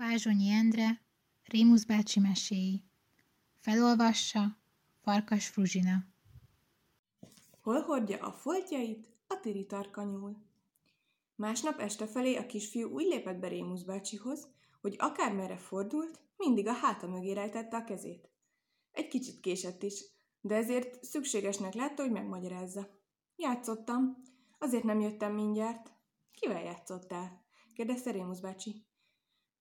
Vázsonyi Endre, Rémusz bácsi meséi. Felolvassa Farkas Fruzsina. Hol hordja a foltjait a tiri tarkanyúl? Másnap este felé a kisfiú úgy lépett be Rémusz bácsihoz, hogy akármerre fordult, mindig a háta mögé rejtette a kezét. Egy kicsit késett is, de ezért szükségesnek látta, hogy megmagyarázza. Játszottam, azért nem jöttem mindjárt. Kivel játszottál? kérdezte Rémusz bácsi.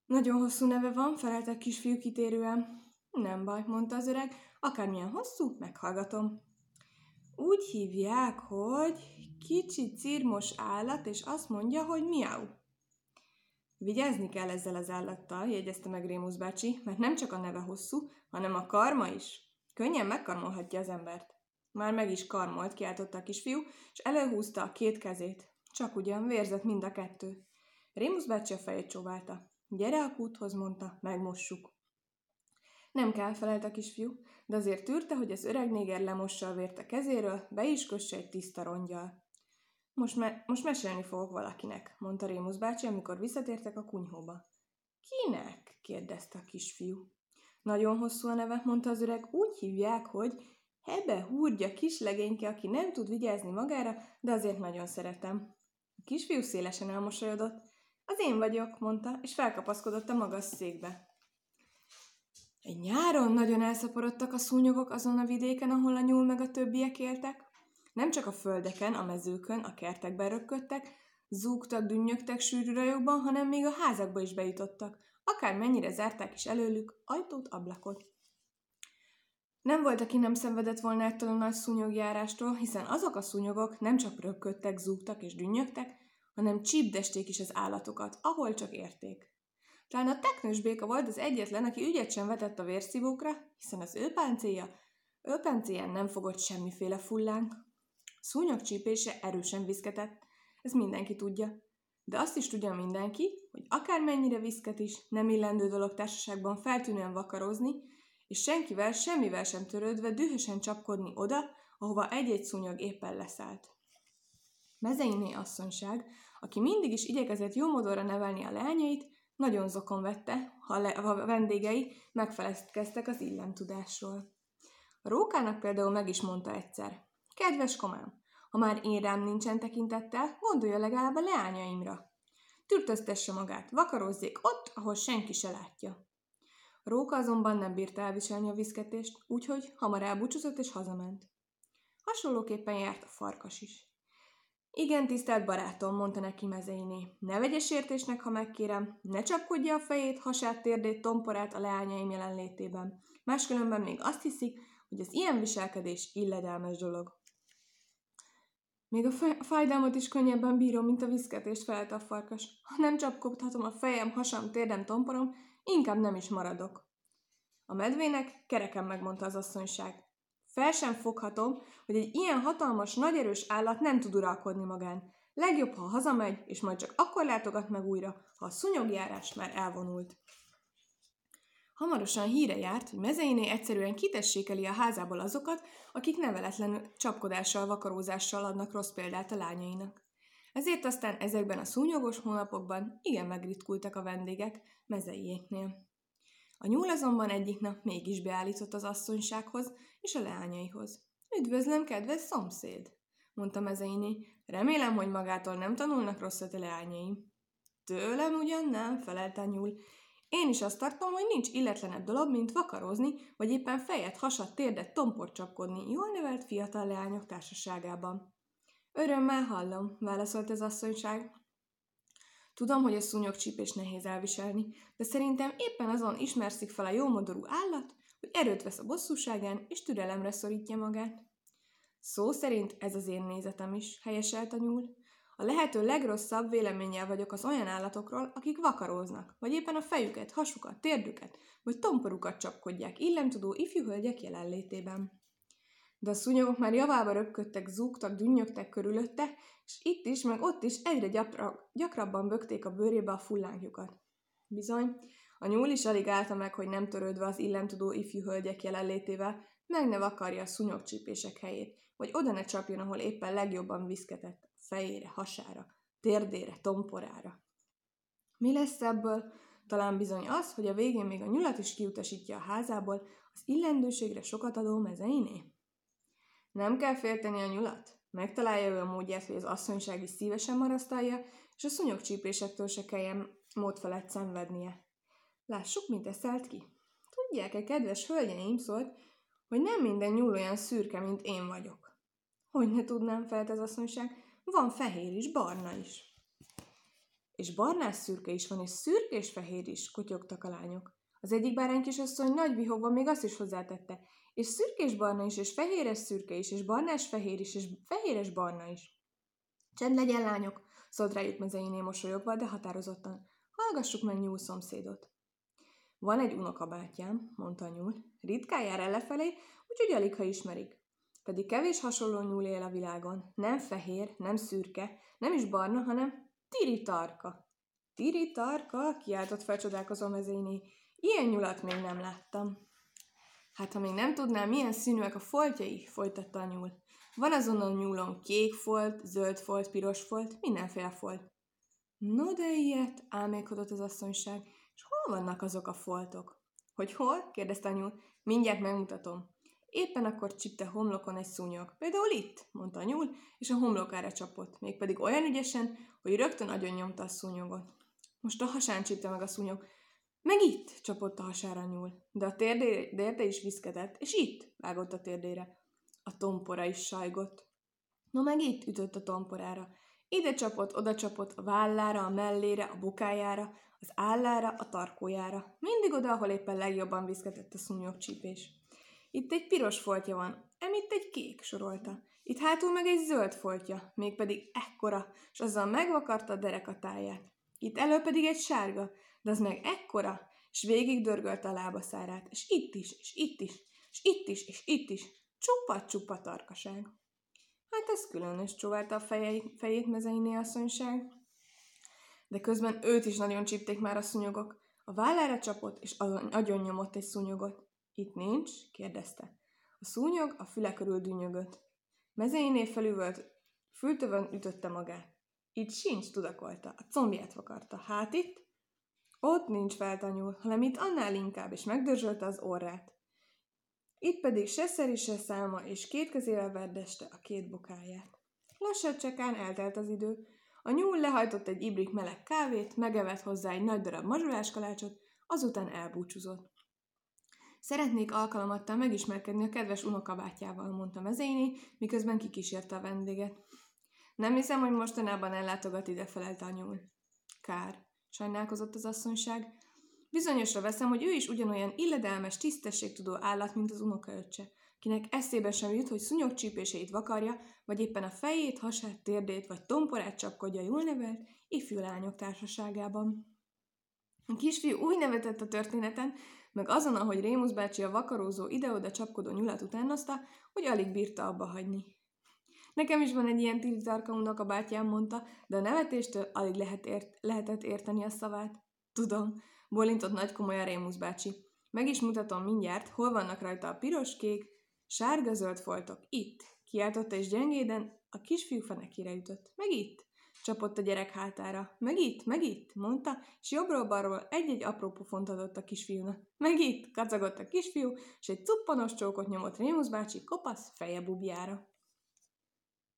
Nagyon hosszú neve van, felelte a kisfiú kitérően. Nem baj, mondta az öreg, akármilyen hosszú, meghallgatom. Úgy hívják, hogy kicsi cirmos állat, és azt mondja, hogy miau. Vigyázni kell ezzel az állattal, jegyezte meg Rémusz bácsi, mert nem csak a neve hosszú, hanem a karma is. Könnyen megkarmolhatja az embert. Már meg is karmolt, kiáltotta a kisfiú, és előhúzta a két kezét. Csak ugyan vérzett mind a kettő. Rémusz bácsi a fejét csóválta. Gyere a kúthoz, mondta, megmossuk. Nem kell, felelt a kisfiú, de azért tűrte, hogy az öreg néger lemossa a vért a kezéről, be is kösse egy tiszta rongyal. Most, me- most mesélni fogok valakinek, mondta Rémusz bácsi, amikor visszatértek a kunyhóba. Kinek? kérdezte a kisfiú. Nagyon hosszú a neve, mondta az öreg, úgy hívják, hogy Hebe húrgya kislegényke, aki nem tud vigyázni magára, de azért nagyon szeretem. A kisfiú szélesen elmosolyodott. Az én vagyok, mondta, és felkapaszkodott a magas székbe. Egy nyáron nagyon elszaporodtak a szúnyogok azon a vidéken, ahol a nyúl meg a többiek éltek. Nem csak a földeken, a mezőkön, a kertekben rökködtek, zúgtak, dünnyögtek sűrű rajokban, hanem még a házakba is bejutottak, akár mennyire zárták is előlük ajtót, ablakot. Nem volt, aki nem szenvedett volna ettől a nagy szúnyogjárástól, hiszen azok a szúnyogok nem csak rökködtek, zúgtak és dünnyögtek, hanem csípdesték is az állatokat, ahol csak érték. Talán a teknős béka volt az egyetlen, aki ügyet sem vetett a vérszívókra, hiszen az ő páncéja, ő páncéján nem fogott semmiféle fullánk. Szúnyog csípése erősen viszketett, ez mindenki tudja. De azt is tudja mindenki, hogy akármennyire viszket is, nem illendő dolog társaságban feltűnően vakarozni, és senkivel, semmivel sem törődve dühösen csapkodni oda, ahova egy-egy szúnyog éppen leszállt. Mezeiné asszonyság, aki mindig is igyekezett jó módonra nevelni a leányait, nagyon zokon vette, ha a vendégei megfelezkeztek az illemtudásról. A rókának például meg is mondta egyszer, kedves komám, ha már én rám nincsen tekintettel, gondolja legalább a leányaimra. Türtöztesse magát, vakarozzék ott, ahol senki se látja. Róka azonban nem bírta elviselni a viszketést, úgyhogy hamar elbúcsúzott és hazament. Hasonlóképpen járt a farkas is. Igen, tisztelt barátom, mondta neki mezeiné. Ne vegye sértésnek, ha megkérem, ne csapkodja a fejét, hasát, térdét, tomporát a leányaim jelenlétében. Máskülönben még azt hiszik, hogy az ilyen viselkedés illedelmes dolog. Még a fájdalmat is könnyebben bírom, mint a viszketést, felelte a farkas. Ha nem csapkodhatom a fejem, hasam, térdem, tomporom, inkább nem is maradok. A medvének kereken megmondta az asszonyság. Fel sem foghatom, hogy egy ilyen hatalmas, nagy erős állat nem tud uralkodni magán. Legjobb, ha hazamegy, és majd csak akkor látogat meg újra, ha a szunyogjárás már elvonult. Hamarosan híre járt, hogy mezeiné egyszerűen kitessékeli a házából azokat, akik neveletlen csapkodással, vakarózással adnak rossz példát a lányainak. Ezért aztán ezekben a szúnyogos hónapokban igen megritkultak a vendégek mezeiéknél. A nyúl azonban egyik nap mégis beállított az asszonysághoz és a leányaihoz. Üdvözlöm, kedves szomszéd! mondta mezeiné. Remélem, hogy magától nem tanulnak rosszat a leányaim. Tőlem ugyan nem, felelte a nyúl. Én is azt tartom, hogy nincs illetlenebb dolog, mint vakarozni, vagy éppen fejet, hasat, térdet, tomport csapkodni jól nevelt fiatal leányok társaságában. Örömmel hallom, válaszolt az asszonyság. Tudom, hogy a szúnyogcsípés nehéz elviselni, de szerintem éppen azon ismerszik fel a jómodorú állat, hogy erőt vesz a bosszúságán, és türelemre szorítja magát. Szó szerint ez az én nézetem is, helyeselt a nyúl. A lehető legrosszabb véleménnyel vagyok az olyan állatokról, akik vakaróznak, vagy éppen a fejüket, hasukat, térdüket, vagy tomporukat csapkodják illemtudó ifjú hölgyek jelenlétében de a szúnyogok már javába röpködtek, zúgtak, dünnyögtek körülötte, és itt is, meg ott is egyre gyakra, gyakrabban bökték a bőrébe a fullánkjukat. Bizony, a nyúl is alig állta meg, hogy nem törődve az illemtudó ifjú hölgyek jelenlétével, meg ne vakarja a szúnyogcsípések helyét, vagy oda ne csapjon, ahol éppen legjobban viszketett, fejére, hasára, térdére, tomporára. Mi lesz ebből? Talán bizony az, hogy a végén még a nyulat is kiutasítja a házából az illendőségre sokat adó mezeiné? Nem kell félteni a nyulat. Megtalálja ő a módját, hogy az asszonyság is szívesen marasztalja, és a szúnyogcsípésektől se kelljen mód felett szenvednie. Lássuk, mint eszelt ki. Tudják-e, kedves hölgyeim, szólt, hogy nem minden nyúl olyan szürke, mint én vagyok. Hogy ne tudnám, felt az asszonyság, van fehér is, barna is. És barnás szürke is van, és szürke és fehér is, kotyogtak a lányok. Az egyik bárány kisasszony nagy vihogva még azt is hozzátette, és szürkés barna is, és fehéres szürke is, és barnás fehér is, és fehéres barna is. Csend legyen, lányok, szólt rájuk mezeiné mosolyogva, de határozottan. Hallgassuk meg nyúl szomszédot. Van egy unokabátyám, mondta nyúl. Ritkán jár ellefelé, úgyhogy alig ha ismerik. Pedig kevés hasonló nyúl él a világon. Nem fehér, nem szürke, nem is barna, hanem tiri tarka. Tiri tarka? kiáltott felcsodálkozó mezeiné. Ilyen nyulat még nem láttam. Hát, ha még nem tudnám, milyen színűek a foltjai, folytatta a nyúl. Van azon a nyúlon kék folt, zöld folt, piros folt, mindenféle folt. No de ilyet, álmélkodott az asszonyság, és hol vannak azok a foltok? Hogy hol? kérdezte a nyúl. Mindjárt megmutatom. Éppen akkor csipte homlokon egy szúnyog. Például itt, mondta a nyúl, és a homlokára csapott, mégpedig olyan ügyesen, hogy rögtön agyon nyomta a szúnyogot. Most a hasán csipte meg a szúnyog. Meg itt, csapott a hasára nyúl, de a térdére is viszkedett, és itt, vágott a térdére. A tompora is sajgott. No meg itt ütött a tomporára. Ide csapott, oda csapott, a vállára, a mellére, a bukájára, az állára, a tarkójára. Mindig oda, ahol éppen legjobban viszketett a szúnyogcsípés. Itt egy piros foltja van, emitt egy kék, sorolta. Itt hátul meg egy zöld foltja, mégpedig ekkora, és azzal megvakarta a derekatáját. Itt elő pedig egy sárga, de az meg ekkora, és végig dörgölte a lábaszárát, és itt is, és itt is, és itt is, és itt is, csupa-csupa tarkaság. Hát ez különös, csóválta a fejei, fejét mezeiné asszonyság. De közben őt is nagyon csípték már a szúnyogok. A vállára csapott, és agyon nyomott egy szúnyogot. Itt nincs? kérdezte. A szúnyog a füle körül dűnyögött. Mezeiné felüvölt, fültövön ütötte magát. Itt sincs, tudakolta, a combját vakarta. Hát itt? Ott nincs feltanyul, hanem itt annál inkább, és megdörzsölte az orrát. Itt pedig se szeri, se száma, és két kezével verdeste a két bokáját. Lassacskán eltelt az idő. A nyúl lehajtott egy ibrik meleg kávét, megevett hozzá egy nagy darab mazsoláskalácsot, azután elbúcsúzott. Szeretnék alkalomattal megismerkedni a kedves unokabátyával, mondta mezéni, miközben kikísérte a vendéget. Nem hiszem, hogy mostanában ellátogat ide, felelt a nyúl. Kár, sajnálkozott az asszonyság. Bizonyosra veszem, hogy ő is ugyanolyan illedelmes, tisztességtudó állat, mint az unokaöccse, kinek eszébe sem jut, hogy szúnyogcsípéseit vakarja, vagy éppen a fejét, hasát, térdét, vagy tomporát csapkodja jól nevelt, ifjú lányok társaságában. A kisfiú úgy nevetett a történeten, meg azon, ahogy Rémusz bácsi a vakarózó ide-oda csapkodó nyulat utánozta, hogy alig bírta abba hagyni. Nekem is van egy ilyen tilitarka a bátyám mondta, de a nevetéstől alig lehet ért, lehetett érteni a szavát. Tudom, bolintott nagy komolyan Rémusz bácsi. Meg is mutatom mindjárt, hol vannak rajta a piros, kék, sárga-zöld foltok. Itt, kiáltotta és gyengéden a kisfiú fenekére ütött. Meg itt csapott a gyerek hátára. Meg itt, meg itt, mondta, és jobbról-balról egy-egy apró pofont adott a kisfiúnak. Meg itt, kacagott a kisfiú, és egy cuppanos csókot nyomott Rémusz bácsi kopasz feje bubjára.